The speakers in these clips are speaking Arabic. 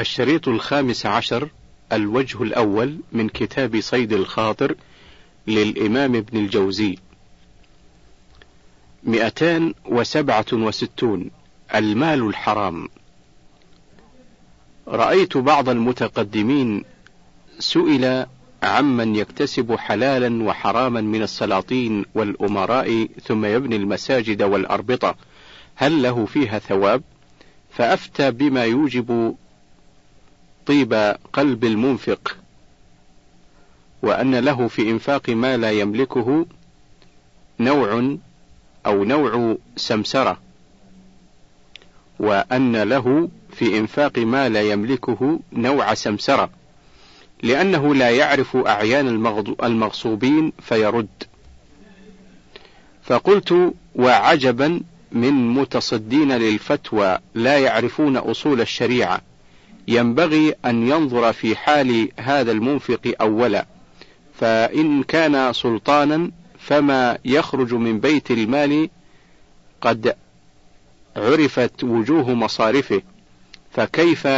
الشريط الخامس عشر الوجه الأول من كتاب صيد الخاطر للإمام ابن الجوزي مئتان وسبعة وستون المال الحرام رأيت بعض المتقدمين سئل عمن يكتسب حلالا وحراما من السلاطين والأمراء ثم يبني المساجد والأربطة هل له فيها ثواب؟ فأفتى بما يوجب طيب قلب المنفق وأن له في إنفاق ما لا يملكه نوع أو نوع سمسرة وأن له في إنفاق ما لا يملكه نوع سمسرة لأنه لا يعرف أعيان المغصوبين فيرد. فقلت وعجبا من متصدين للفتوى لا يعرفون أصول الشريعة ينبغي أن ينظر في حال هذا المنفق أولا فإن كان سلطانا فما يخرج من بيت المال قد عرفت وجوه مصارفه فكيف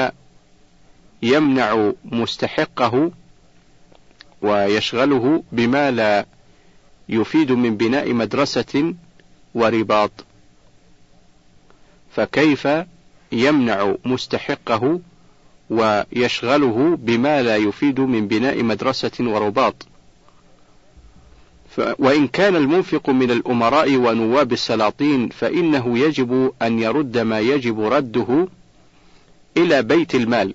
يمنع مستحقه ويشغله بما لا يفيد من بناء مدرسة ورباط؟ فكيف يمنع مستحقه ويشغله بما لا يفيد من بناء مدرسة ورباط. وإن كان المنفق من الأمراء ونواب السلاطين فإنه يجب أن يرد ما يجب رده إلى بيت المال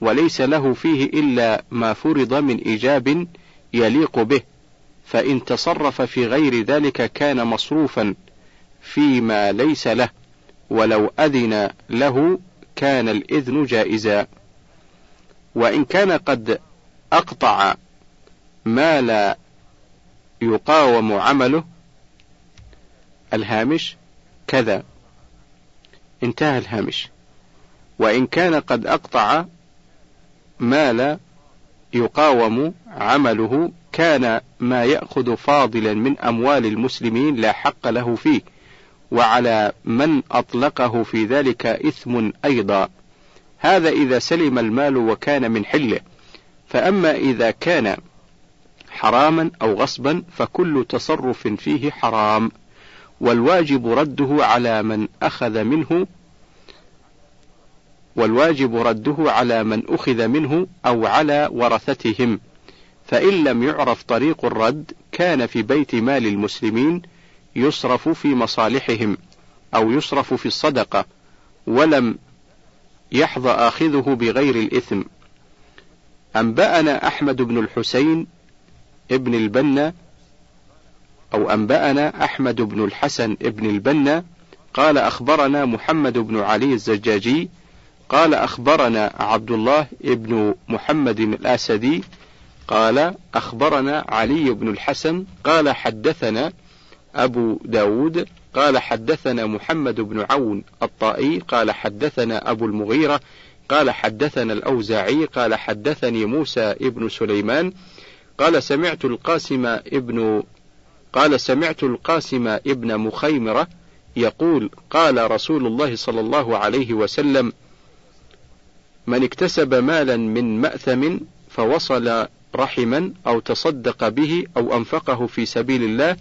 وليس له فيه إلا ما فرض من إيجاب يليق به. فإن تصرف في غير ذلك كان مصروفا فيما ليس له ولو أذن له كان الإذن جائزا. وإن كان قد أقطع ما لا يقاوم عمله الهامش كذا. انتهى الهامش. وإن كان قد أقطع ما لا يقاوم عمله كان ما يأخذ فاضلا من أموال المسلمين لا حق له فيه وعلى من أطلقه في ذلك إثم أيضا. هذا إذا سلم المال وكان من حله. فأما إذا كان حراما أو غصبا فكل تصرف فيه حرام. والواجب رده على من أخذ منه والواجب رده على من أخذ منه أو على ورثتهم. فإن لم يعرف طريق الرد كان في بيت مال المسلمين يصرف في مصالحهم أو يصرف في الصدقة ولم يحظى آخذه بغير الإثم. أنبأنا أحمد بن الحسين ابن البنا أو أنبأنا أحمد بن الحسن ابن البنا قال أخبرنا محمد بن علي الزجاجي قال أخبرنا عبد الله ابن محمد الأسدي قال أخبرنا علي بن الحسن قال حدثنا أبو داود قال حدثنا محمد بن عون الطائي قال حدثنا أبو المغيرة قال حدثنا الأوزاعي قال حدثني موسى ابن سليمان قال سمعت القاسم ابن قال سمعت القاسم ابن مخيمرة يقول قال رسول الله صلى الله عليه وسلم من اكتسب مالا من مأثم فوصل رحما أو تصدق به أو أنفقه في سبيل الله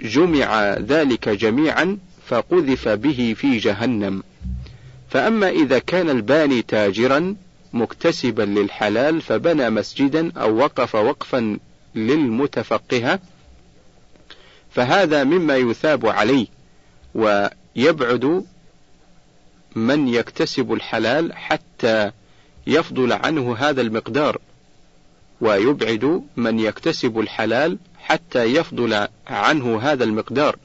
جمع ذلك جميعا فقذف به في جهنم. فأما إذا كان الباني تاجرا مكتسبا للحلال فبنى مسجدا أو وقف وقفا للمتفقهة فهذا مما يثاب عليه ويبعد من يكتسب الحلال حتى يفضل عنه هذا المقدار ويبعد من يكتسب الحلال حتى يفضل عنه هذا المقدار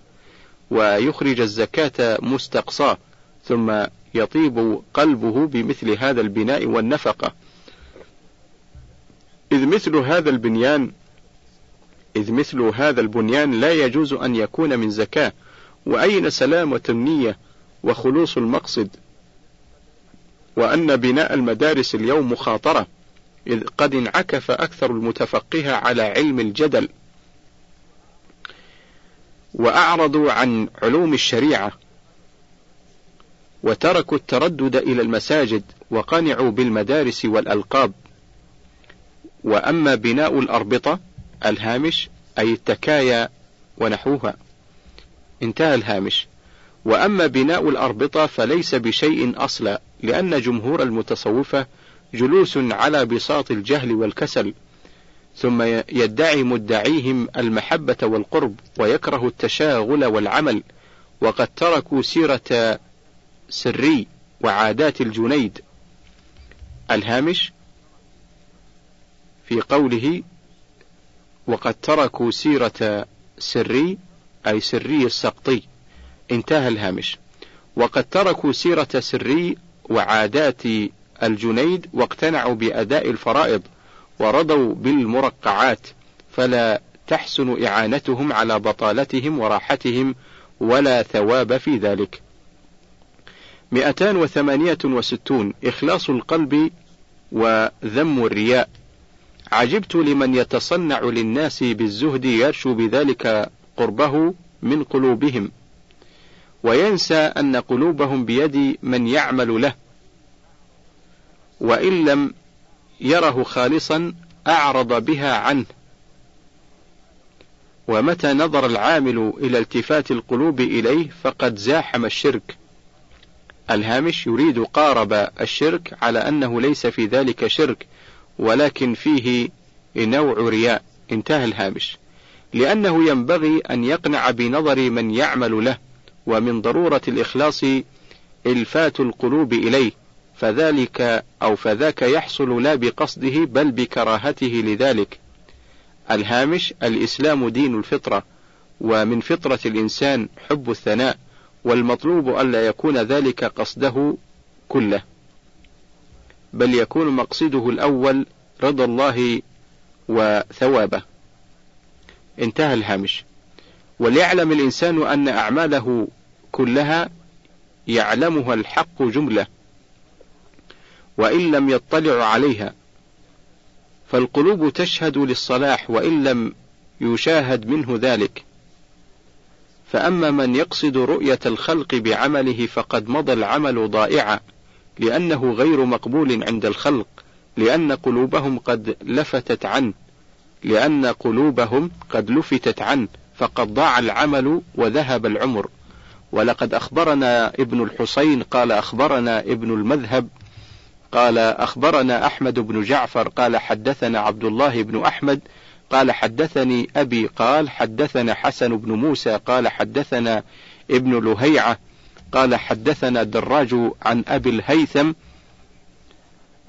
ويخرج الزكاة مستقصاه ثم يطيب قلبه بمثل هذا البناء والنفقة. إذ مثل هذا البنيان إذ مثل هذا البنيان لا يجوز أن يكون من زكاة. وأين سلامة النية وخلوص المقصد؟ وأن بناء المدارس اليوم مخاطرة إذ قد انعكف أكثر المتفقهة على علم الجدل. وأعرضوا عن علوم الشريعة وتركوا التردد إلى المساجد وقنعوا بالمدارس والألقاب. وأما بناء الأربطة الهامش أي التكايا ونحوها. انتهى الهامش. وأما بناء الأربطة فليس بشيء أصلا لأن جمهور المتصوفة جلوس على بساط الجهل والكسل. ثم يدعي مدعيهم المحبة والقرب ويكره التشاغل والعمل. وقد تركوا سيرة سري وعادات الجنيد. الهامش في قوله وقد تركوا سيرة سري أي سري السقطي. انتهى الهامش. وقد تركوا سيرة سري وعادات الجنيد واقتنعوا بأداء الفرائض. ورضوا بالمرقعات فلا تحسن إعانتهم على بطالتهم وراحتهم ولا ثواب في ذلك. 268 إخلاص القلب وذم الرياء. عجبت لمن يتصنع للناس بالزهد يرشو بذلك قربه من قلوبهم. وينسى أن قلوبهم بيد من يعمل له. وإن لم يره خالصا أعرض بها عنه. ومتى نظر العامل إلى التفات القلوب إليه فقد زاحم الشرك. الهامش يريد قارب الشرك على أنه ليس في ذلك شرك ولكن فيه نوع رياء. انتهى الهامش. لأنه ينبغي أن يقنع بنظر من يعمل له ومن ضرورة الإخلاص إلفات القلوب إليه. فذلك أو فذاك يحصل لا بقصده بل بكراهته لذلك. الهامش الإسلام دين الفطرة ومن فطرة الإنسان حب الثناء والمطلوب ألا يكون ذلك قصده كله. بل يكون مقصده الأول رضا الله وثوابه. انتهى الهامش. وليعلم الإنسان أن أعماله كلها يعلمها الحق جملة. وإن لم يطلع عليها. فالقلوب تشهد للصلاح وإن لم يشاهد منه ذلك. فأما من يقصد رؤية الخلق بعمله فقد مضى العمل ضائعا لأنه غير مقبول عند الخلق لأن قلوبهم قد لفتت عنه لأن قلوبهم قد لفتت عنه فقد ضاع العمل وذهب العمر. ولقد أخبرنا ابن الحسين قال أخبرنا ابن المذهب قال أخبرنا أحمد بن جعفر قال حدثنا عبد الله بن أحمد قال حدثني أبي قال حدثنا حسن بن موسى قال حدثنا ابن لهيعة قال حدثنا دراج عن أبي الهيثم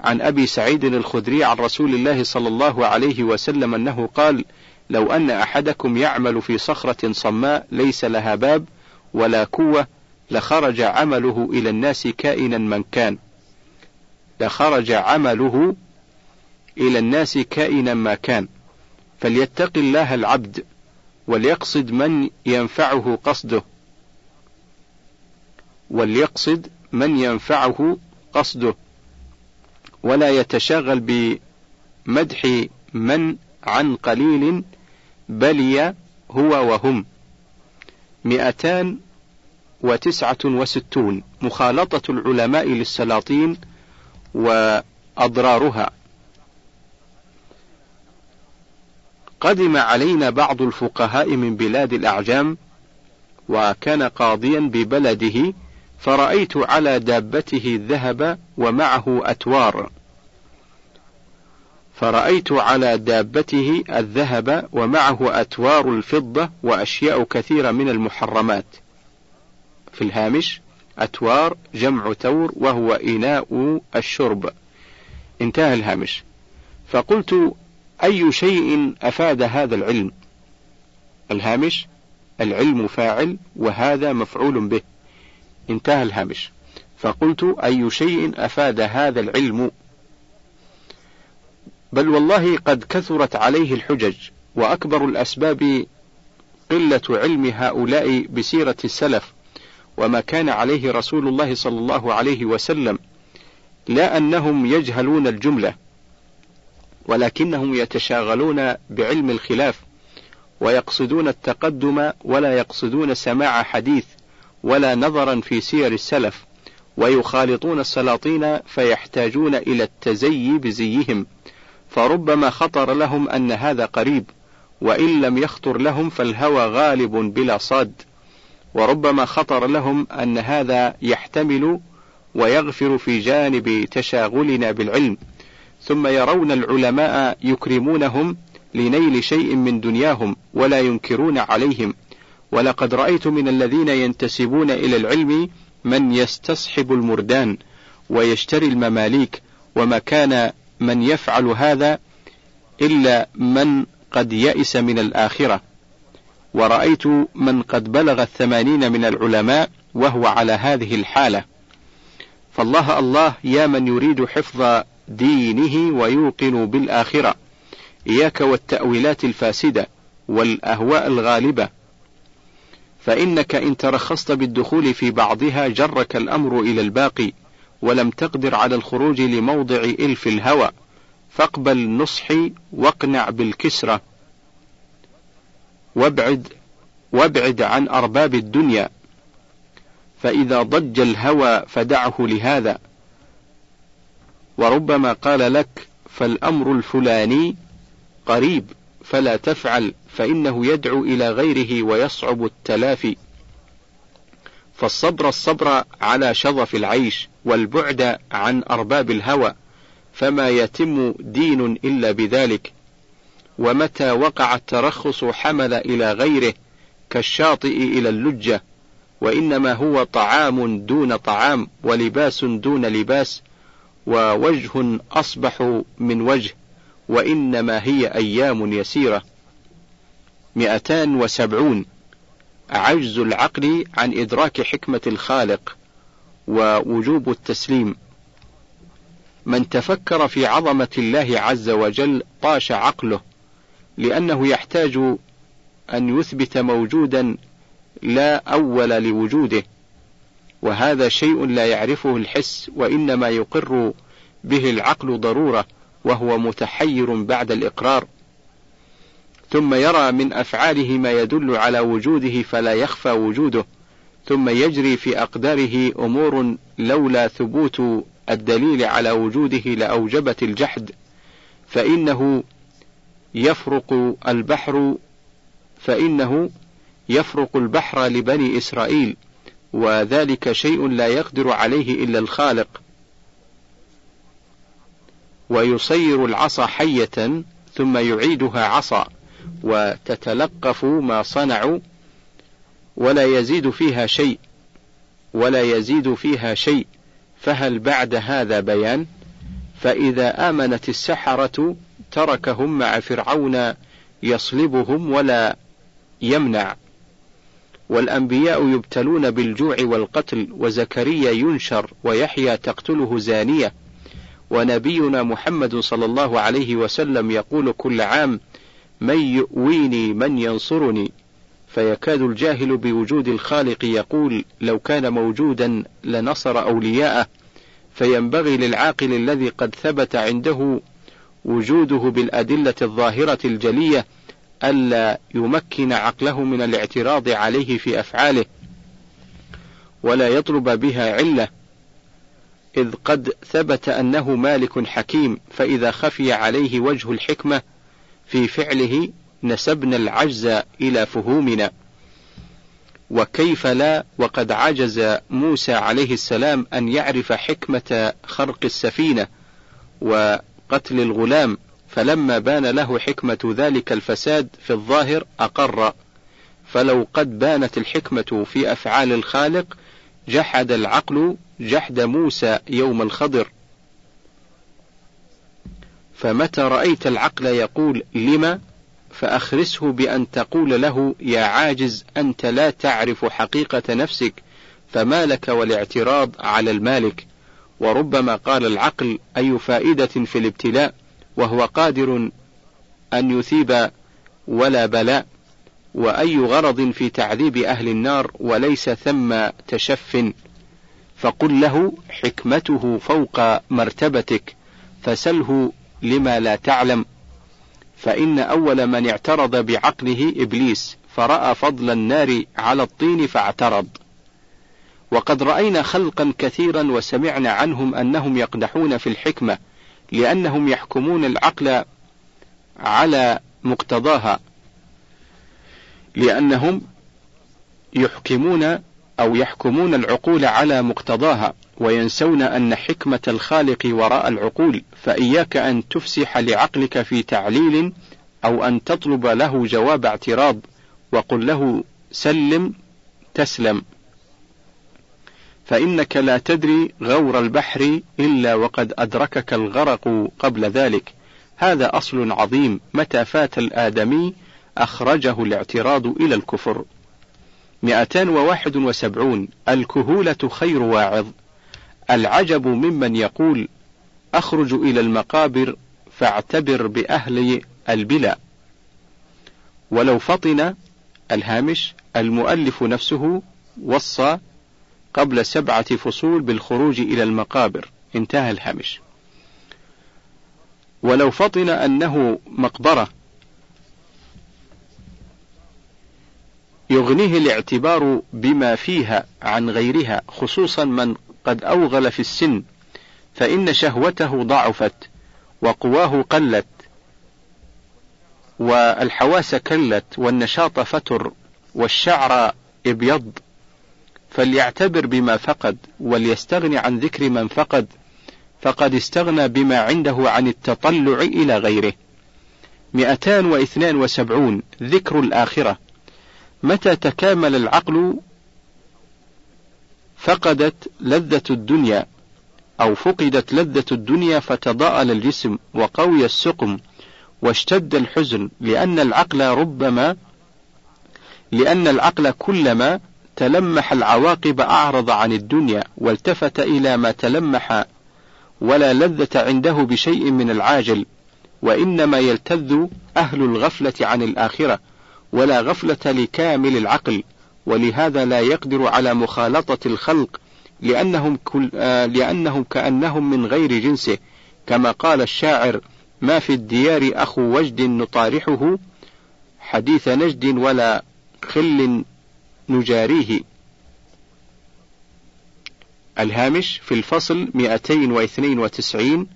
عن أبي سعيد الخدري عن رسول الله صلى الله عليه وسلم أنه قال لو أن أحدكم يعمل في صخرة صماء ليس لها باب ولا كوة لخرج عمله إلى الناس كائنا من كان. لخرج عمله إلى الناس كائنا ما كان. فليتق الله العبد وليقصد من ينفعه قصده. وليقصد من ينفعه قصده. ولا يتشاغل بمدح من عن قليل بلي هو وهم. مئتان وتسعة وستون. مخالطة العلماء للسلاطين وأضرارها. قدم علينا بعض الفقهاء من بلاد الأعجام وكان قاضيا ببلده فرأيت على دابته الذهب ومعه أتوار. فرأيت على دابته الذهب ومعه أتوار الفضة وأشياء كثيرة من المحرمات. في الهامش أتوار جمع تور وهو إناء الشرب. انتهى الهامش. فقلت أي شيء أفاد هذا العلم؟ الهامش العلم فاعل وهذا مفعول به. انتهى الهامش. فقلت أي شيء أفاد هذا العلم؟ بل والله قد كثرت عليه الحجج وأكبر الأسباب قلة علم هؤلاء بسيرة السلف. وما كان عليه رسول الله صلى الله عليه وسلم لا أنهم يجهلون الجملة ولكنهم يتشاغلون بعلم الخلاف ويقصدون التقدم ولا يقصدون سماع حديث ولا نظرا في سير السلف ويخالطون السلاطين فيحتاجون إلى التزيي بزيهم فربما خطر لهم أن هذا قريب وإن لم يخطر لهم فالهوى غالب بلا صاد. وربما خطر لهم أن هذا يحتمل ويغفر في جانب تشاغلنا بالعلم. ثم يرون العلماء يكرمونهم لنيل شيء من دنياهم ولا ينكرون عليهم. ولقد رأيت من الذين ينتسبون إلى العلم من يستصحب المردان ويشتري المماليك وما كان من يفعل هذا إلا من قد يئس من الآخرة. ورأيت من قد بلغ الثمانين من العلماء وهو على هذه الحالة. فالله الله يا من يريد حفظ دينه ويوقن بالآخرة. إياك والتأويلات الفاسدة والأهواء الغالبة. فإنك إن ترخصت بالدخول في بعضها جرك الأمر إلى الباقي ولم تقدر على الخروج لموضع إلف الهوى. فاقبل نصحي واقنع بالكسرة وابعد وابعد عن أرباب الدنيا. فإذا ضج الهوى فدعه لهذا. وربما قال لك فالأمر الفلاني قريب فلا تفعل فإنه يدعو إلى غيره ويصعب التلافي. فالصبر الصبر على شظف العيش والبعد عن أرباب الهوى فما يتم دين إلا بذلك. ومتى وقع الترخص حمل إلى غيره كالشاطئ إلى اللجة وإنما هو طعام دون طعام ولباس دون لباس ووجه أصبح من وجه وإنما هي أيام يسيرة. مئتان وسبعون. عجز العقل عن إدراك حكمة الخالق ووجوب التسليم. من تفكر في عظمة الله عز وجل طاش عقله لأنه يحتاج أن يثبت موجودا لا أول لوجوده وهذا شيء لا يعرفه الحس وإنما يقر به العقل ضرورة وهو متحير بعد الإقرار. ثم يرى من أفعاله ما يدل على وجوده فلا يخفى وجوده ثم يجري في أقداره أمور لولا ثبوت الدليل على وجوده لأوجبت الجحد فإنه يفرق البحر فإنه يفرق البحر لبني إسرائيل وذلك شيء لا يقدر عليه إلا الخالق. ويصير العصا حية ثم يعيدها عصا وتتلقف ما صنعوا ولا يزيد فيها شيء ولا يزيد فيها شيء. فهل بعد هذا بيان؟ فإذا آمنت السحرة تركهم مع فرعون يصلبهم ولا يمنع. والأنبياء يبتلون بالجوع والقتل وزكريا ينشر ويحيى تقتله زانية. ونبينا محمد صلى الله عليه وسلم يقول كل عام من يؤويني من ينصرني. فيكاد الجاهل بوجود الخالق يقول لو كان موجودا لنصر أولياءه. فينبغي للعاقل الذي قد ثبت عنده وجوده بالأدلة الظاهرة الجلية ألا يمكن عقله من الاعتراض عليه في أفعاله ولا يطلب بها علة إذ قد ثبت أنه مالك حكيم فإذا خفي عليه وجه الحكمة في فعله نسبنا العجز إلى فهومنا. وكيف لا وقد عجز موسى عليه السلام أن يعرف حكمة خرق السفينة وقتل الغلام فلما بان له حكمة ذلك الفساد في الظاهر أقر. فلو قد بانت الحكمة في أفعال الخالق جحد العقل جحد موسى يوم الخضر. فمتى رأيت العقل يقول لم؟ فأخرسه بأن تقول له يا عاجز أنت لا تعرف حقيقة نفسك فما لك والاعتراض على المالك. وربما قال العقل أي فائدة في الابتلاء؟ وهو قادر أن يثيب ولا بلاء. وأي غرض في تعذيب أهل النار وليس ثم تشف؟ فقل له حكمته فوق مرتبتك فسله لما لا تعلم. فإن أول من اعترض بعقله إبليس فرأى فضل النار على الطين فاعترض. وقد رأينا خلقا كثيرا وسمعنا عنهم أنهم يقدحون في الحكمة لأنهم يحكمون العقل على مقتضاها لأنهم يحكمون أو يحكمون العقول على مقتضاها وينسون أن حكمة الخالق وراء العقول فإياك أن تفسح لعقلك في تعليل أو أن تطلب له جواب اعتراض وقل له سلم تسلم. فإنك لا تدري غور البحر إلا وقد أدركك الغرق قبل ذلك. هذا أصل عظيم متى فات الآدمي أخرجه الاعتراض إلى الكفر. 271 الكهولة خير واعظ. العجب ممن يقول أخرج إلى المقابر فاعتبر بأهل البلا. ولو فطن الهامش المؤلف نفسه وصى قبل سبعة فصول بالخروج إلى المقابر. انتهى الهامش. ولو فطن أنه مقبرة يغنيه الاعتبار بما فيها عن غيرها خصوصا من قد أوغل في السن فإن شهوته ضعفت وقواه قلت والحواس كلت والنشاط فتر والشعر إبيض. فليعتبر بما فقد وليستغني عن ذكر من فقد فقد استغنى بما عنده عن التطلع إلى غيره. 272 ذكر الآخرة. متى تكامل العقل فقدت لذة الدنيا أو فقدت لذة الدنيا فتضاءل الجسم وقوي السقم واشتد الحزن لأن العقل ربما لأن العقل كلما تلمح العواقب أعرض عن الدنيا والتفت إلى ما تلمح ولا لذة عنده بشيء من العاجل وإنما يلتذ أهل الغفلة عن الآخرة ولا غفلة لكامل العقل ولهذا لا يقدر على مخالطة الخلق لأنهم, كل آه لأنهم كأنهم من غير جنسه كما قال الشاعر ما في الديار أخو وجد نطارحه حديث نجد ولا خل نجاريه. الهامش في الفصل 292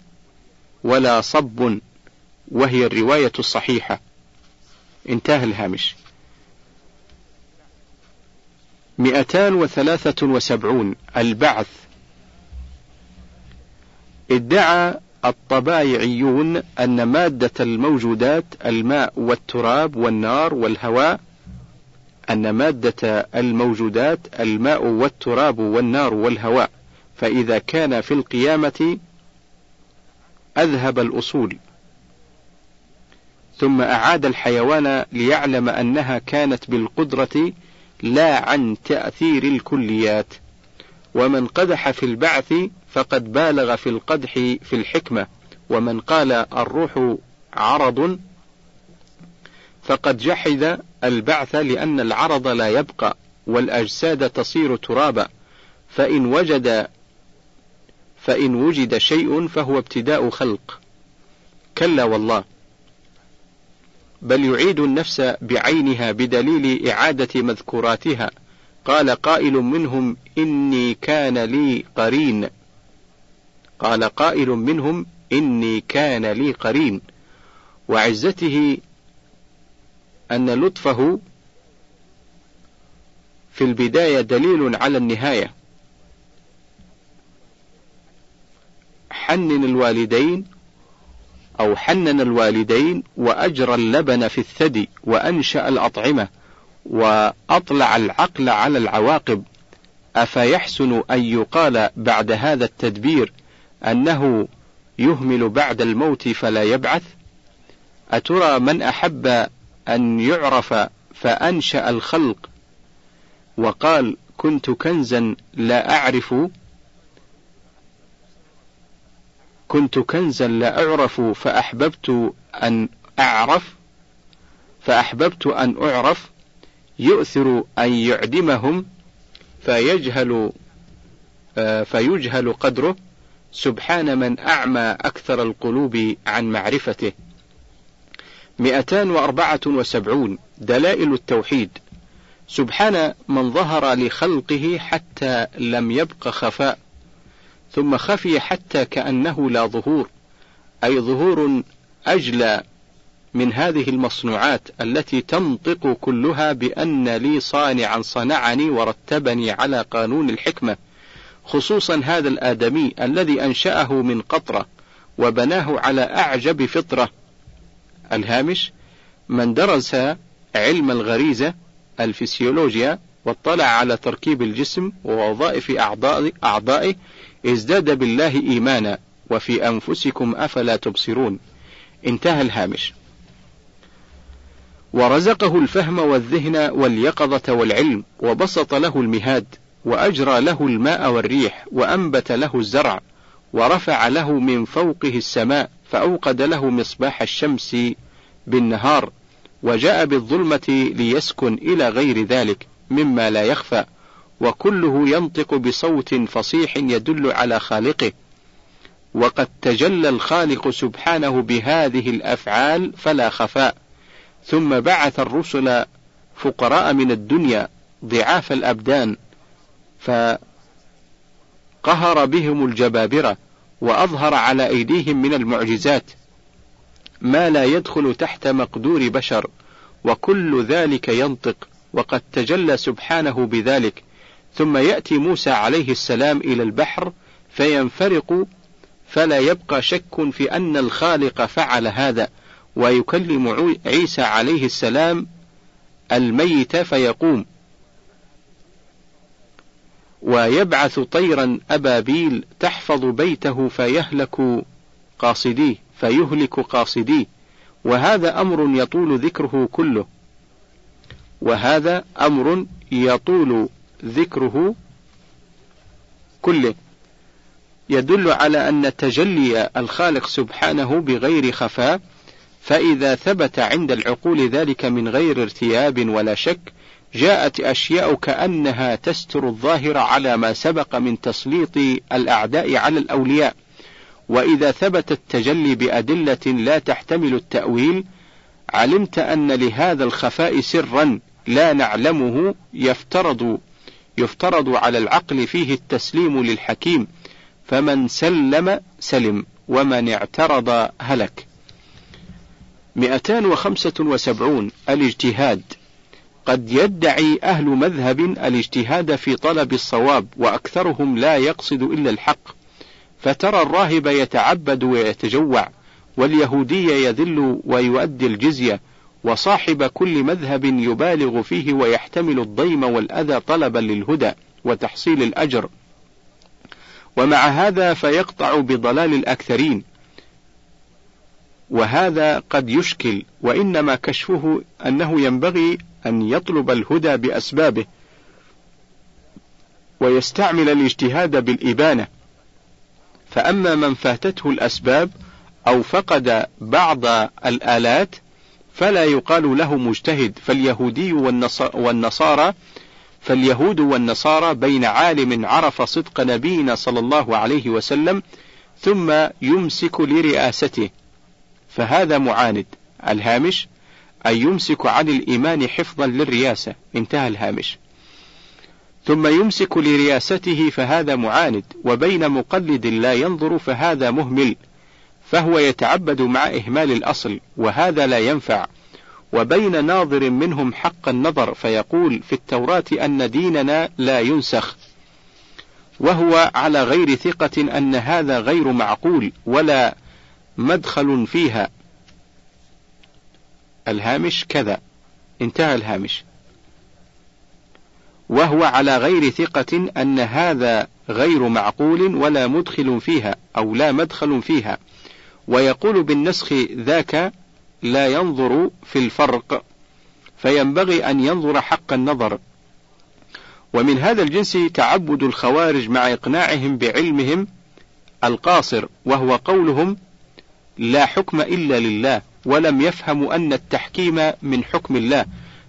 ولا صب وهي الرواية الصحيحة. انتهى الهامش. 273 البعث. ادعى الطبايعيون أن مادة الموجودات الماء والتراب والنار والهواء أن مادة الموجودات الماء والتراب والنار والهواء فإذا كان في القيامة أذهب الأصول. ثم أعاد الحيوان ليعلم أنها كانت بالقدرة لا عن تأثير الكليات. ومن قدح في البعث فقد بالغ في القدح في الحكمة. ومن قال الروح عرض فقد جحد البعث لأن العرض لا يبقى والأجساد تصير ترابا. فإن وجد فإن وجد شيء فهو ابتداء خلق. كلا والله. بل يعيد النفس بعينها بدليل إعادة مذكوراتها. قال قائل منهم إني كان لي قرين. قال قائل منهم إني كان لي قرين. وعزته أن لطفه في البداية دليل على النهاية. حنن الوالدين أو حنن الوالدين وأجرى اللبن في الثدي وأنشأ الأطعمة وأطلع العقل على العواقب. أفيحسن أن يقال بعد هذا التدبير أنه يهمل بعد الموت فلا يبعث؟ أترى من أحب أن يعرف فأنشأ الخلق وقال كنت كنزا لا أعرف كنت كنزا لا أعرف فأحببت أن أعرف فأحببت أن أعرف يؤثر أن يعدمهم فيجهل آه، فيجهل قدره سبحان من أعمى أكثر القلوب عن معرفته. 274 دلائل التوحيد. سبحان من ظهر لخلقه حتى لم يبق خفاء ثم خفي حتى كأنه لا ظهور أي ظهور أجلى من هذه المصنوعات التي تنطق كلها بأن لي صانعا صنعني ورتبني على قانون الحكمة خصوصا هذا الآدمي الذي أنشأه من قطرة وبناه على أعجب فطرة. الهامش من درس علم الغريزة الفسيولوجيا واطلع على تركيب الجسم ووظائف أعضائه ازداد بالله إيمانا وفي أنفسكم أفلا تبصرون. انتهى الهامش. ورزقه الفهم والذهن واليقظة والعلم وبسط له المهاد وأجرى له الماء والريح وأنبت له الزرع ورفع له من فوقه السماء فأوقد له مصباح الشمس بالنهار وجاء بالظلمة ليسكن إلى غير ذلك مما لا يخفى وكله ينطق بصوت فصيح يدل على خالقه. وقد تجلى الخالق سبحانه بهذه الأفعال فلا خفاء. ثم بعث الرسل فقراء من الدنيا ضعاف الأبدان فقهر بهم الجبابرة. وأظهر على أيديهم من المعجزات ما لا يدخل تحت مقدور بشر وكل ذلك ينطق وقد تجلى سبحانه بذلك. ثم يأتي موسى عليه السلام إلى البحر فينفرق فلا يبقى شك في أن الخالق فعل هذا. ويكلم عيسى عليه السلام الميت فيقوم. ويبعث طيرا أبابيل تحفظ بيته فيهلك قاصديه فيهلك قاصديه وهذا أمر يطول ذكره كله. وهذا أمر يطول ذكره كله. يدل على أن تجلي الخالق سبحانه بغير خفاء فإذا ثبت عند العقول ذلك من غير ارتياب ولا شك جاءت أشياء كأنها تستر الظاهر على ما سبق من تسليط الأعداء على الأولياء. وإذا ثبت التجلي بأدلة لا تحتمل التأويل علمت أن لهذا الخفاء سرا لا نعلمه يفترض يفترض على العقل فيه التسليم للحكيم فمن سلم سلم ومن اعترض هلك. 275 الاجتهاد. قد يدعي أهل مذهب الاجتهاد في طلب الصواب وأكثرهم لا يقصد إلا الحق فترى الراهب يتعبد ويتجوع واليهودي يذل ويؤدي الجزية وصاحب كل مذهب يبالغ فيه ويحتمل الضيم والأذى طلبا للهدى وتحصيل الأجر. ومع هذا فيقطع بضلال الأكثرين. وهذا قد يشكل وإنما كشفه أنه ينبغي أن يطلب الهدى بأسبابه ويستعمل الاجتهاد بالإبانة. فأما من فاتته الأسباب أو فقد بعض الآلات فلا يقال له مجتهد. فاليهودي والنصارى فاليهود والنصارى بين عالم عرف صدق نبينا صلى الله عليه وسلم ثم يمسك لرئاسته. فهذا معاند. الهامش أي يمسك عن الإيمان حفظا للرياسة. انتهى الهامش. ثم يمسك لرياسته فهذا معاند وبين مقلد لا ينظر فهذا مهمل فهو يتعبد مع إهمال الأصل وهذا لا ينفع. وبين ناظر منهم حق النظر فيقول في التوراة أن ديننا لا ينسخ وهو على غير ثقة أن هذا غير معقول ولا مدخل فيها. الهامش كذا. انتهى الهامش. وهو على غير ثقة أن هذا غير معقول ولا مدخل فيها أو لا مدخل فيها. ويقول بالنسخ ذاك لا ينظر في الفرق فينبغي أن ينظر حق النظر. ومن هذا الجنس تعبد الخوارج مع إقناعهم بعلمهم القاصر وهو قولهم لا حكم إلا لله. ولم يفهموا أن التحكيم من حكم الله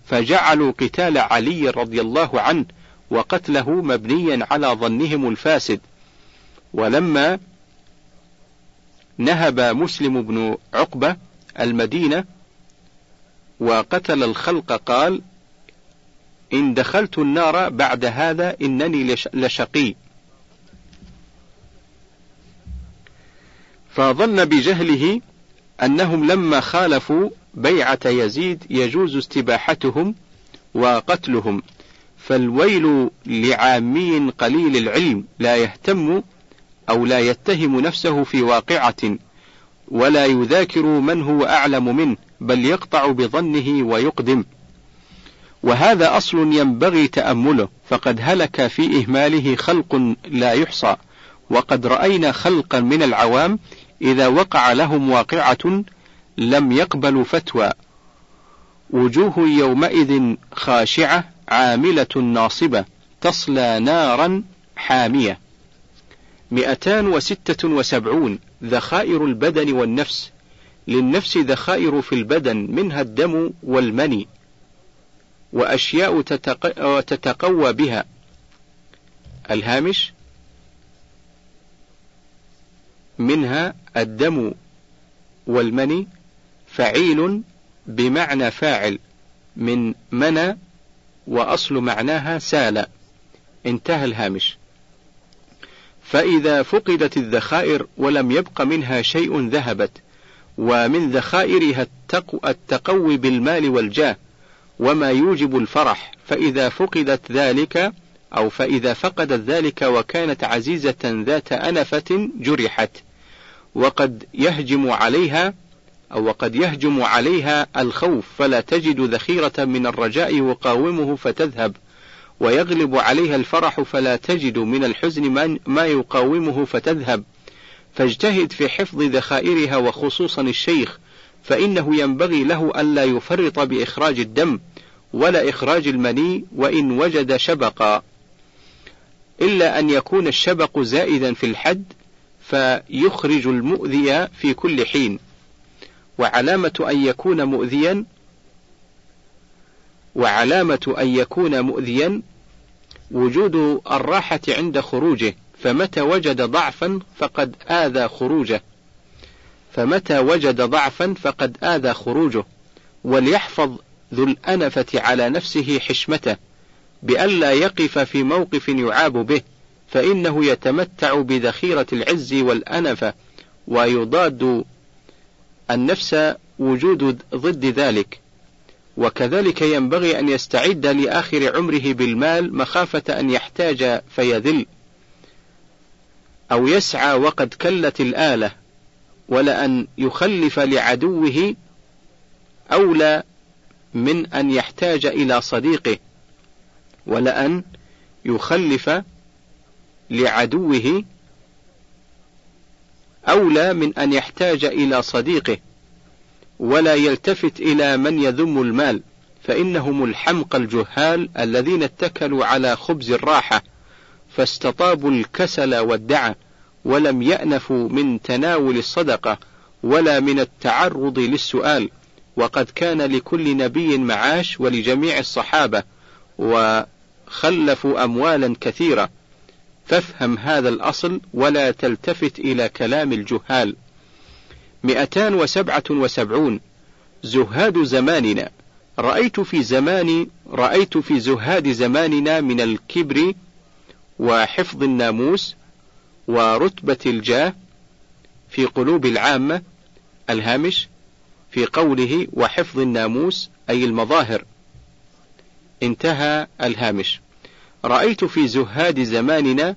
فجعلوا قتال علي رضي الله عنه وقتله مبنيا على ظنهم الفاسد. ولما نهب مسلم بن عقبة المدينة وقتل الخلق قال إن دخلت النار بعد هذا إنني لشقي. فظن بجهله أنهم لما خالفوا بيعة يزيد يجوز استباحتهم وقتلهم فالويل لعامي قليل العلم لا يهتم أو لا يتهم نفسه في واقعة ولا يذاكر من هو أعلم منه بل يقطع بظنه ويقدم. وهذا أصل ينبغي تأمله فقد هلك في إهماله خلق لا يحصى وقد رأينا خلقا من العوام إذا وقع لهم واقعة لم يقبلوا فتوى. وجوه يومئذ خاشعة عاملة ناصبة تصلى نارا حامية. مئتان وستة وسبعون ذخائر البدن والنفس. للنفس ذخائر في البدن منها الدم والمني. وأشياء تتقوى بها. الهامش منها الدم والمني فعيل بمعنى فاعل من منى وأصل معناها سال. انتهى الهامش. فإذا فقدت الذخائر ولم يبق منها شيء ذهبت ومن ذخائرها التقوي بالمال والجاه وما يوجب الفرح فإذا فقدت ذلك أو فإذا فقدت ذلك وكانت عزيزة ذات أنفة جرحت. وقد يهجم عليها أو وقد يهجم عليها الخوف فلا تجد ذخيرة من الرجاء يقاومه فتذهب. ويغلب عليها الفرح فلا تجد من الحزن ما يقاومه فتذهب. فاجتهد في حفظ ذخائرها وخصوصا الشيخ فإنه ينبغي له ألا يفرط بإخراج الدم ولا إخراج المني وإن وجد شبقا. إلا أن يكون الشبق زائدا في الحد فيخرج المؤذي في كل حين. وعلامة أن يكون مؤذيا وعلامة أن يكون مؤذيا وجود الراحة عند خروجه. فمتى وجد ضعفا فقد آذى خروجه. فمتى وجد ضعفا فقد آذى خروجه. وليحفظ ذو الأنفة على نفسه حشمته بألا يقف في موقف يعاب به. فإنه يتمتع بذخيرة العز والأنفة ويضاد النفس وجود ضد ذلك. وكذلك ينبغي أن يستعد لآخر عمره بالمال مخافة أن يحتاج فيذل أو يسعى وقد كلت الآلة ولأن يخلف لعدوه أولى من أن يحتاج إلى صديقه ولأن يخلف لعدوه أولى من أن يحتاج إلى صديقه ولا يلتفت إلى من يذم المال فإنهم الحمقى الجهال الذين اتكلوا على خبز الراحة فاستطابوا الكسل والدعة ولم يأنفوا من تناول الصدقة ولا من التعرض للسؤال وقد كان لكل نبي معاش ولجميع الصحابة وخلفوا أموالا كثيرة. فافهم هذا الأصل ولا تلتفت إلى كلام الجهال. مئتان وسبعة وسبعون زهاد زماننا. رأيت في زمان رأيت في زهاد زماننا من الكبر وحفظ الناموس ورتبة الجاه في قلوب العامة الهامش في قوله وحفظ الناموس أي المظاهر. انتهى الهامش. رأيت في زهاد زماننا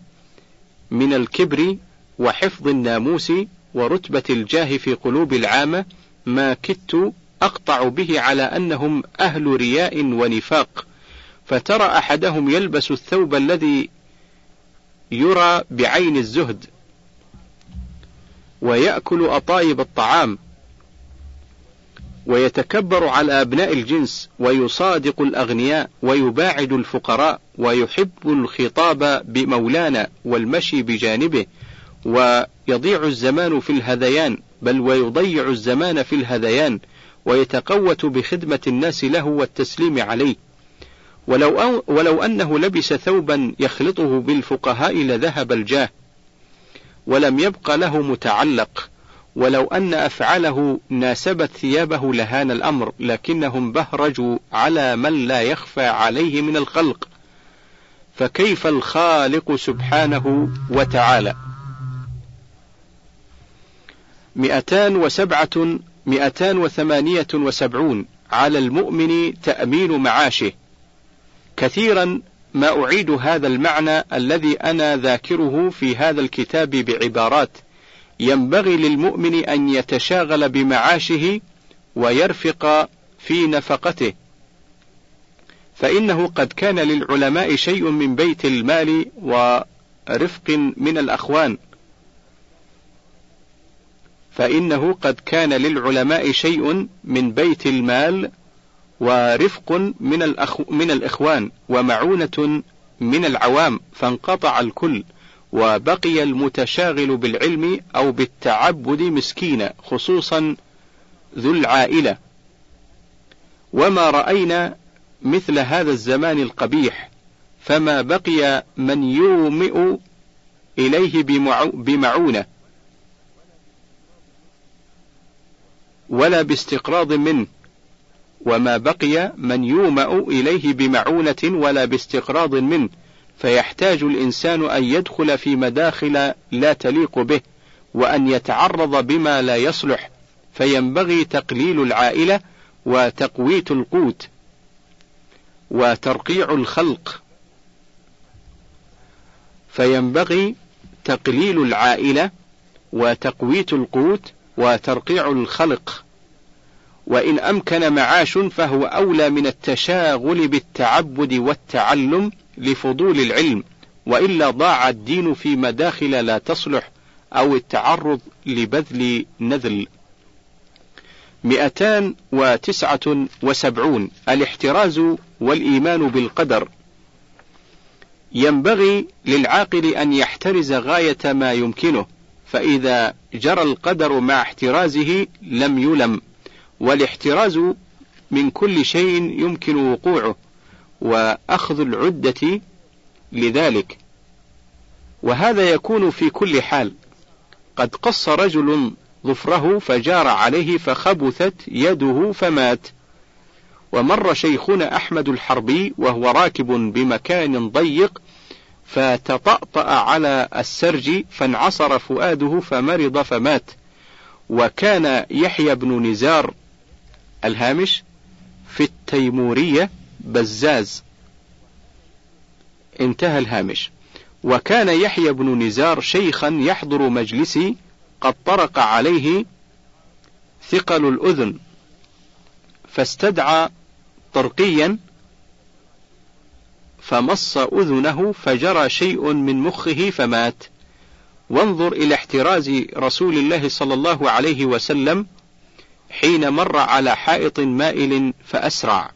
من الكبر وحفظ الناموس ورتبة الجاه في قلوب العامة ما كدت أقطع به على أنهم أهل رياء ونفاق. فترى أحدهم يلبس الثوب الذي يرى بعين الزهد ويأكل أطايب الطعام. ويتكبر على أبناء الجنس ويصادق الأغنياء ويباعد الفقراء ويحب الخطاب بمولانا والمشي بجانبه ويضيع الزمان في الهذيان بل ويضيع الزمان في الهذيان ويتقوت بخدمة الناس له والتسليم عليه. ولو, أو ولو أنه لبس ثوبا يخلطه بالفقهاء لذهب الجاه ولم يبق له متعلق. ولو أن أفعاله ناسبت ثيابه لهان الأمر لكنهم بهرجوا على من لا يخفى عليه من الخلق. فكيف الخالق سبحانه وتعالى؟ مئتان وسبعة مئتان وثمانية وسبعون على المؤمن تأمين معاشه. كثيرا ما أعيد هذا المعنى الذي أنا ذاكره في هذا الكتاب بعبارات. ينبغي للمؤمن أن يتشاغل بمعاشه ويرفق في نفقته. فإنه قد كان للعلماء شيء من بيت المال ورفق من الأخوان. فإنه قد كان للعلماء شيء من بيت المال ورفق من, الأخ من الإخوان ومعونة من العوام فانقطع الكل. وبقي المتشاغل بالعلم أو بالتعبد مسكينا خصوصا ذو العائلة. وما رأينا مثل هذا الزمان القبيح فما بقي من يومئ إليه بمعونة. ولا باستقراض منه. وما بقي من يومأ إليه بمعونة ولا باستقراض منه. فيحتاج الإنسان أن يدخل في مداخل لا تليق به وأن يتعرض بما لا يصلح. فينبغي تقليل العائلة وتقويت القوت وترقيع الخلق. فينبغي تقليل العائلة وتقويت القوت وترقيع الخلق. وإن أمكن معاش فهو أولى من التشاغل بالتعبد والتعلم لفضول العلم وإلا ضاع الدين في مداخل لا تصلح أو التعرض لبذل نذل. مئتان وتسعة وسبعون الاحتراز والإيمان بالقدر. ينبغي للعاقل أن يحترز غاية ما يمكنه فإذا جرى القدر مع احترازه لم يلم والاحتراز من كل شيء يمكن وقوعه. وأخذ العدة لذلك. وهذا يكون في كل حال. قد قص رجل ظفره فجار عليه فخبثت يده فمات. ومر شيخنا أحمد الحربي وهو راكب بمكان ضيق فتطأطأ على السرج فانعصر فؤاده فمرض فمات. وكان يحيى بن نزار الهامش في التيمورية بزاز. انتهى الهامش. وكان يحيى بن نزار شيخا يحضر مجلسي قد طرق عليه ثقل الأذن فاستدعى طرقيا فمص أذنه فجرى شيء من مخه فمات. وانظر إلى احتراز رسول الله صلى الله عليه وسلم حين مر على حائط مائل فأسرع.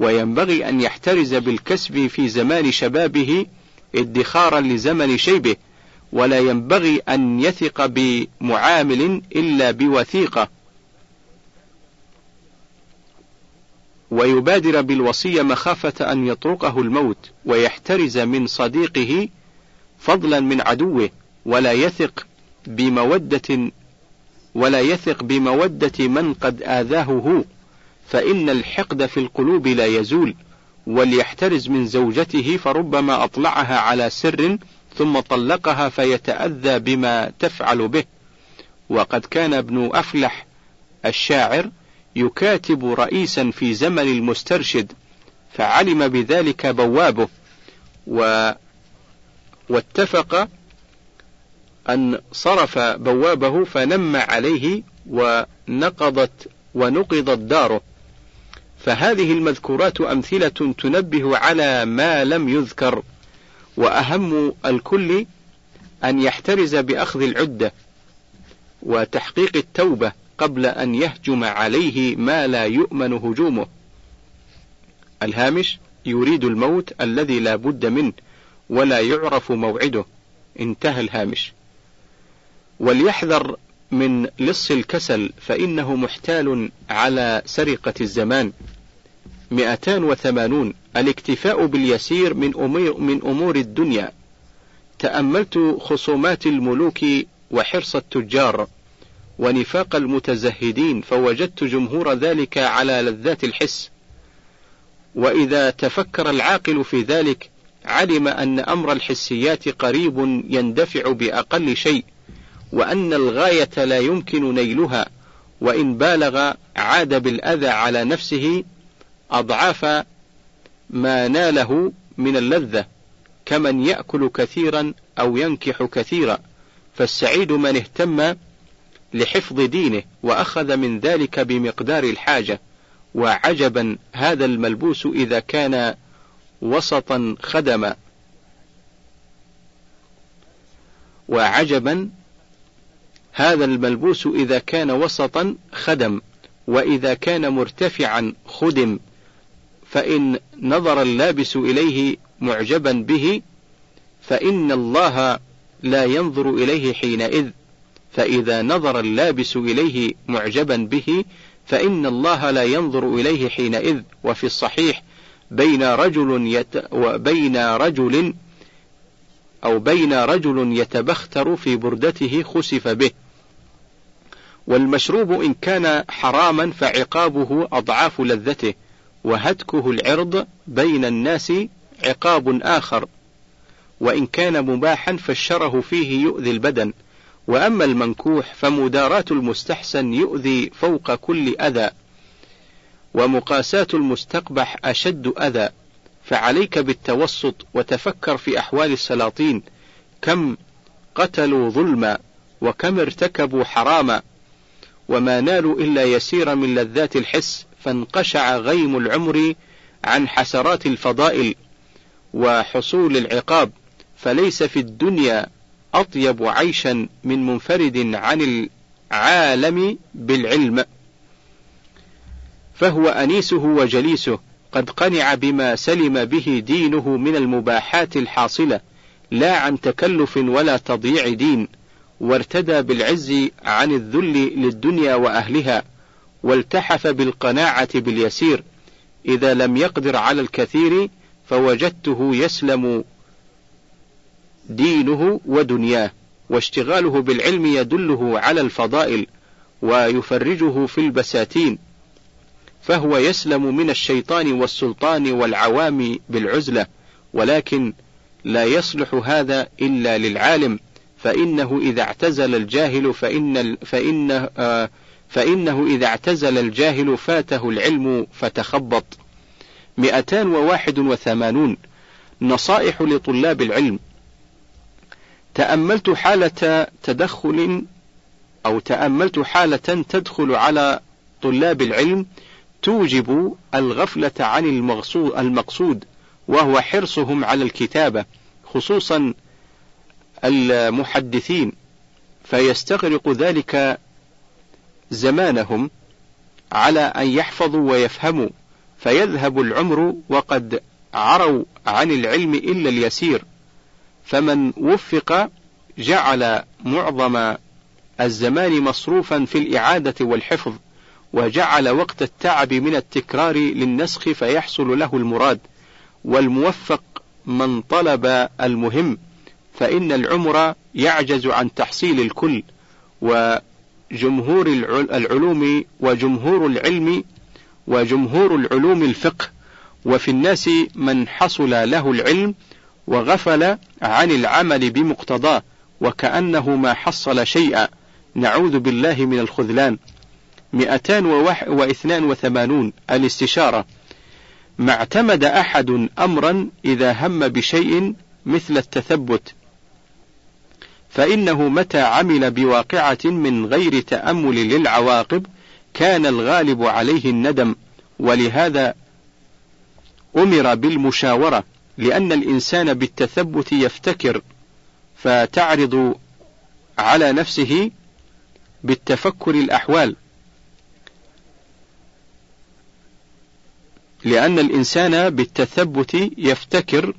وينبغي أن يحترز بالكسب في زمان شبابه ادخارا لزمن شيبه ولا ينبغي أن يثق بمعامل إلا بوثيقة. ويبادر بالوصية مخافة أن يطرقه الموت ويحترز من صديقه فضلا من عدوه ولا يثق بمودة ولا يثق بمودة من قد آذاه هو. فإن الحقد في القلوب لا يزول وليحترز من زوجته فربما أطلعها على سر ثم طلقها فيتأذى بما تفعل به. وقد كان ابن أفلح الشاعر يكاتب رئيسا في زمن المسترشد فعلم بذلك بوابه و واتفق أن صرف بوابه فنم عليه ونقضت ونقضت داره. فهذه المذكورات أمثلة تنبه على ما لم يذكر وأهم الكل أن يحترز بأخذ العدة وتحقيق التوبة قبل أن يهجم عليه ما لا يؤمن هجومه. الهامش يريد الموت الذي لا بد منه ولا يعرف موعده. انتهى الهامش. وليحذر من لص الكسل فإنه محتال على سرقة الزمان. 280 الاكتفاء باليسير من أمور, من أمور الدنيا. تأملت خصومات الملوك وحرص التجار ونفاق المتزهدين فوجدت جمهور ذلك على لذات الحس وإذا تفكر العاقل في ذلك علم أن أمر الحسيات قريب يندفع بأقل شيء وأن الغاية لا يمكن نيلها وإن بالغ عاد بالأذى على نفسه أضعاف ما ناله من اللذة كمن يأكل كثيرا أو ينكح كثيرا. فالسعيد من اهتم لحفظ دينه وأخذ من ذلك بمقدار الحاجة. وعجبا هذا الملبوس إذا كان وسطا خدما. وعجبا هذا الملبوس إذا كان وسطا خدم وإذا كان مرتفعا خدم. فإن نظر اللابس إليه معجبا به فإن الله لا ينظر إليه حينئذ. فإذا نظر اللابس إليه معجبا به فإن الله لا ينظر إليه حينئذ. وفي الصحيح بين رجل يت وبين رجل أو بين رجل يتبختر في بردته خسف به. والمشروب إن كان حراما فعقابه أضعاف لذته. وهتكه العرض بين الناس عقاب آخر وإن كان مباحا فالشره فيه يؤذي البدن وأما المنكوح فمداراة المستحسن يؤذي فوق كل أذى ومقاساة المستقبح أشد أذى فعليك بالتوسط وتفكر في أحوال السلاطين كم قتلوا ظلما وكم ارتكبوا حراما وما نالوا إلا يسير من لذات الحس فانقشع غيم العمر عن حسرات الفضائل وحصول العقاب فليس في الدنيا أطيب عيشا من منفرد عن العالم بالعلم. فهو أنيسه وجليسه قد قنع بما سلم به دينه من المباحات الحاصلة لا عن تكلف ولا تضييع دين وارتدى بالعز عن الذل للدنيا وأهلها. والتحف بالقناعة باليسير. إذا لم يقدر على الكثير فوجدته يسلم دينه ودنياه واشتغاله بالعلم يدله على الفضائل ويفرجه في البساتين. فهو يسلم من الشيطان والسلطان والعوام بالعزلة ولكن لا يصلح هذا إلا للعالم فإنه إذا اعتزل الجاهل فإن فإن آه فإنه إذا اعتزل الجاهل فاته العلم فتخبط. 281 نصائح لطلاب العلم. تأملت حالة تدخل أو تأملت حالة تدخل على طلاب العلم توجب الغفلة عن المقصود وهو حرصهم على الكتابة خصوصا المحدثين. فيستغرق ذلك زمانهم على أن يحفظوا ويفهموا فيذهب العمر وقد عروا عن العلم إلا اليسير. فمن وفق جعل معظم الزمان مصروفا في الإعادة والحفظ وجعل وقت التعب من التكرار للنسخ فيحصل له المراد. والموفق من طلب المهم فإن العمر يعجز عن تحصيل الكل وجمهور العلوم وجمهور العلم وجمهور العلوم الفقه وفي الناس من حصل له العلم وغفل عن العمل بمقتضاه وكأنه ما حصل شيئا. نعوذ بالله من الخذلان. 282 الاستشارة. ما اعتمد أحد أمرا إذا هم بشيء مثل التثبت. فإنه متى عمل بواقعة من غير تأمل للعواقب كان الغالب عليه الندم ولهذا أمر بالمشاورة لأن الإنسان بالتثبت يفتكر فتعرض على نفسه بالتفكر الأحوال. لأن الإنسان بالتثبت يفتكر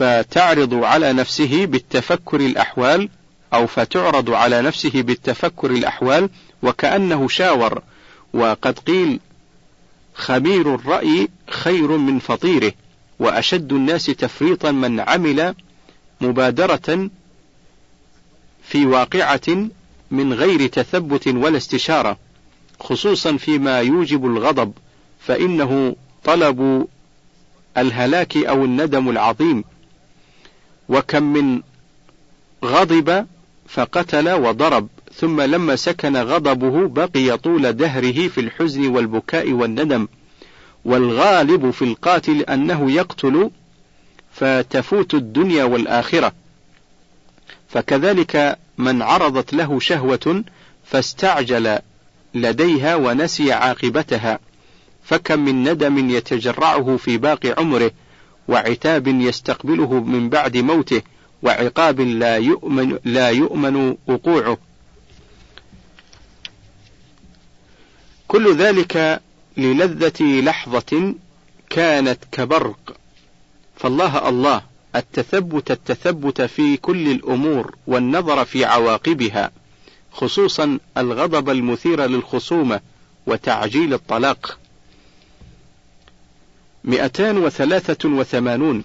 فتعرض على نفسه بالتفكر الأحوال أو فتعرض على نفسه بالتفكر الأحوال وكأنه شاور وقد قيل خبير الرأي خير من فطيره وأشد الناس تفريطا من عمل مبادرة في واقعة من غير تثبت ولا استشارة خصوصا فيما يوجب الغضب فإنه طلب الهلاك أو الندم العظيم وكم من غضب فقتل وضرب ثم لما سكن غضبه بقي طول دهره في الحزن والبكاء والندم. والغالب في القاتل أنه يقتل فتفوت الدنيا والآخرة. فكذلك من عرضت له شهوة فاستعجل لديها ونسي عاقبتها. فكم من ندم يتجرعه في باقي عمره. وعتاب يستقبله من بعد موته وعقاب لا يؤمن لا يؤمن وقوعه. كل ذلك للذة لحظة كانت كبرق. فالله الله التثبت التثبت في كل الأمور والنظر في عواقبها خصوصا الغضب المثير للخصومة وتعجيل الطلاق. مئتان وثلاثة وثمانون.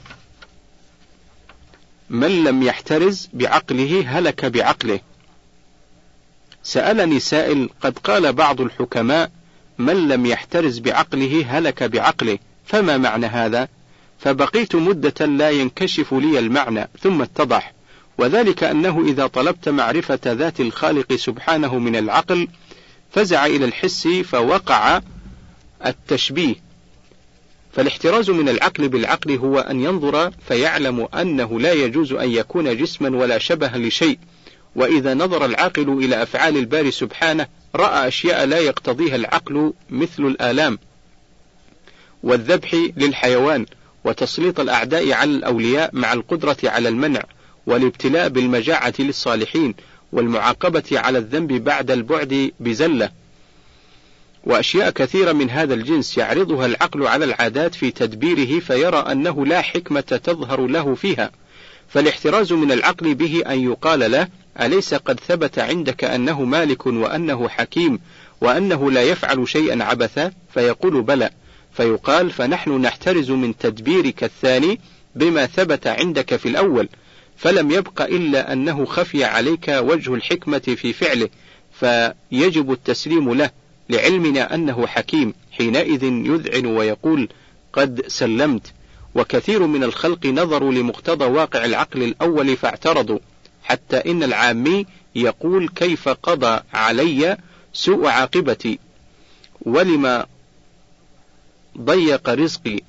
من لم يحترز بعقله هلك بعقله. سألني سائل قد قال بعض الحكماء من لم يحترز بعقله هلك بعقله فما معنى هذا؟ فبقيت مدة لا ينكشف لي المعنى ثم اتضح. وذلك أنه إذا طلبت معرفة ذات الخالق سبحانه من العقل فزع إلى الحس فوقع التشبيه. فالاحتراز من العقل بالعقل هو أن ينظر فيعلم أنه لا يجوز أن يكون جسما ولا شبها لشيء. وإذا نظر العاقل إلى أفعال الباري سبحانه رأى أشياء لا يقتضيها العقل مثل الآلام والذبح للحيوان وتسليط الأعداء على الأولياء مع القدرة على المنع والابتلاء بالمجاعة للصالحين والمعاقبة على الذنب بعد البعد بزلة. وأشياء كثيرة من هذا الجنس يعرضها العقل على العادات في تدبيره فيرى أنه لا حكمة تظهر له فيها. فالاحتراز من العقل به أن يقال له أليس قد ثبت عندك أنه مالك وأنه حكيم وأنه لا يفعل شيئا عبثا؟ فيقول بلى. فيقال فنحن نحترز من تدبيرك الثاني بما ثبت عندك في الأول. فلم يبق إلا أنه خفي عليك وجه الحكمة في فعله فيجب التسليم له. لعلمنا أنه حكيم حينئذ يذعن ويقول قد سلمت وكثير من الخلق نظروا لمقتضى واقع العقل الأول فاعترضوا حتى إن العامي يقول كيف قضى علي سوء عاقبتي ولما ضيق رزقي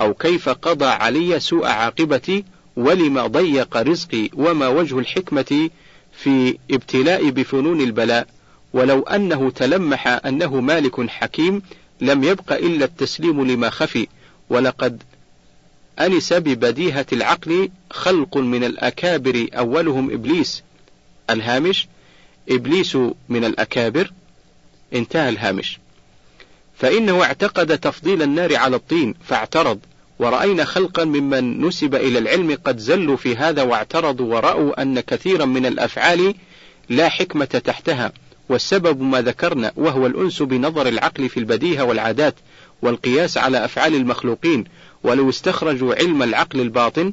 أو كيف قضى علي سوء عاقبتي ولما ضيق رزقي وما وجه الحكمة في ابتلاء بفنون البلاء. ولو أنه تلمح أنه مالك حكيم لم يبق إلا التسليم لما خفي. ولقد أنس ببديهة العقل خلق من الأكابر أولهم إبليس. الهامش إبليس من الأكابر. انتهى الهامش. فإنه اعتقد تفضيل النار على الطين فاعترض. ورأينا خلقا ممن نسب إلى العلم قد زلوا في هذا واعترضوا ورأوا أن كثيرا من الأفعال لا حكمة تحتها. والسبب ما ذكرنا وهو الأنس بنظر العقل في البديهة والعادات والقياس على أفعال المخلوقين ولو استخرجوا علم العقل الباطن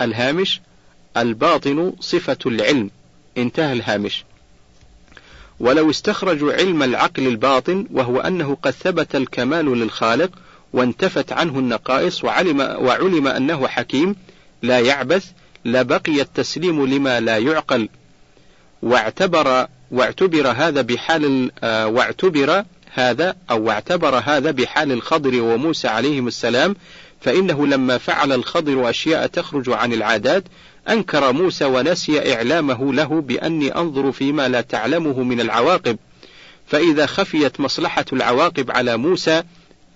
الهامش الباطن صفة العلم. انتهى الهامش. ولو استخرجوا علم العقل الباطن وهو أنه قد ثبت الكمال للخالق وانتفت عنه النقائص وعلم, وعلم أنه حكيم لا يعبث لبقي التسليم لما لا يعقل. واعتبر واعتبر هذا بحال آه، واعتبر هذا أو واعتبر هذا بحال الخضر وموسى عليهم السلام فإنه لما فعل الخضر أشياء تخرج عن العادات أنكر موسى ونسي إعلامه له بأني أنظر فيما لا تعلمه من العواقب. فإذا خفيت مصلحة العواقب على موسى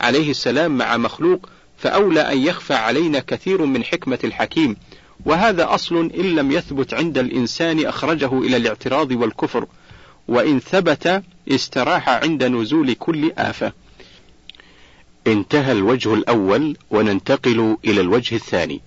عليه السلام مع مخلوق فأولى أن يخفى علينا كثير من حكمة الحكيم. وهذا أصل إن لم يثبت عند الإنسان أخرجه إلى الاعتراض والكفر. وإن ثبت استراح عند نزول كل آفة. انتهى الوجه الأول وننتقل إلى الوجه الثاني.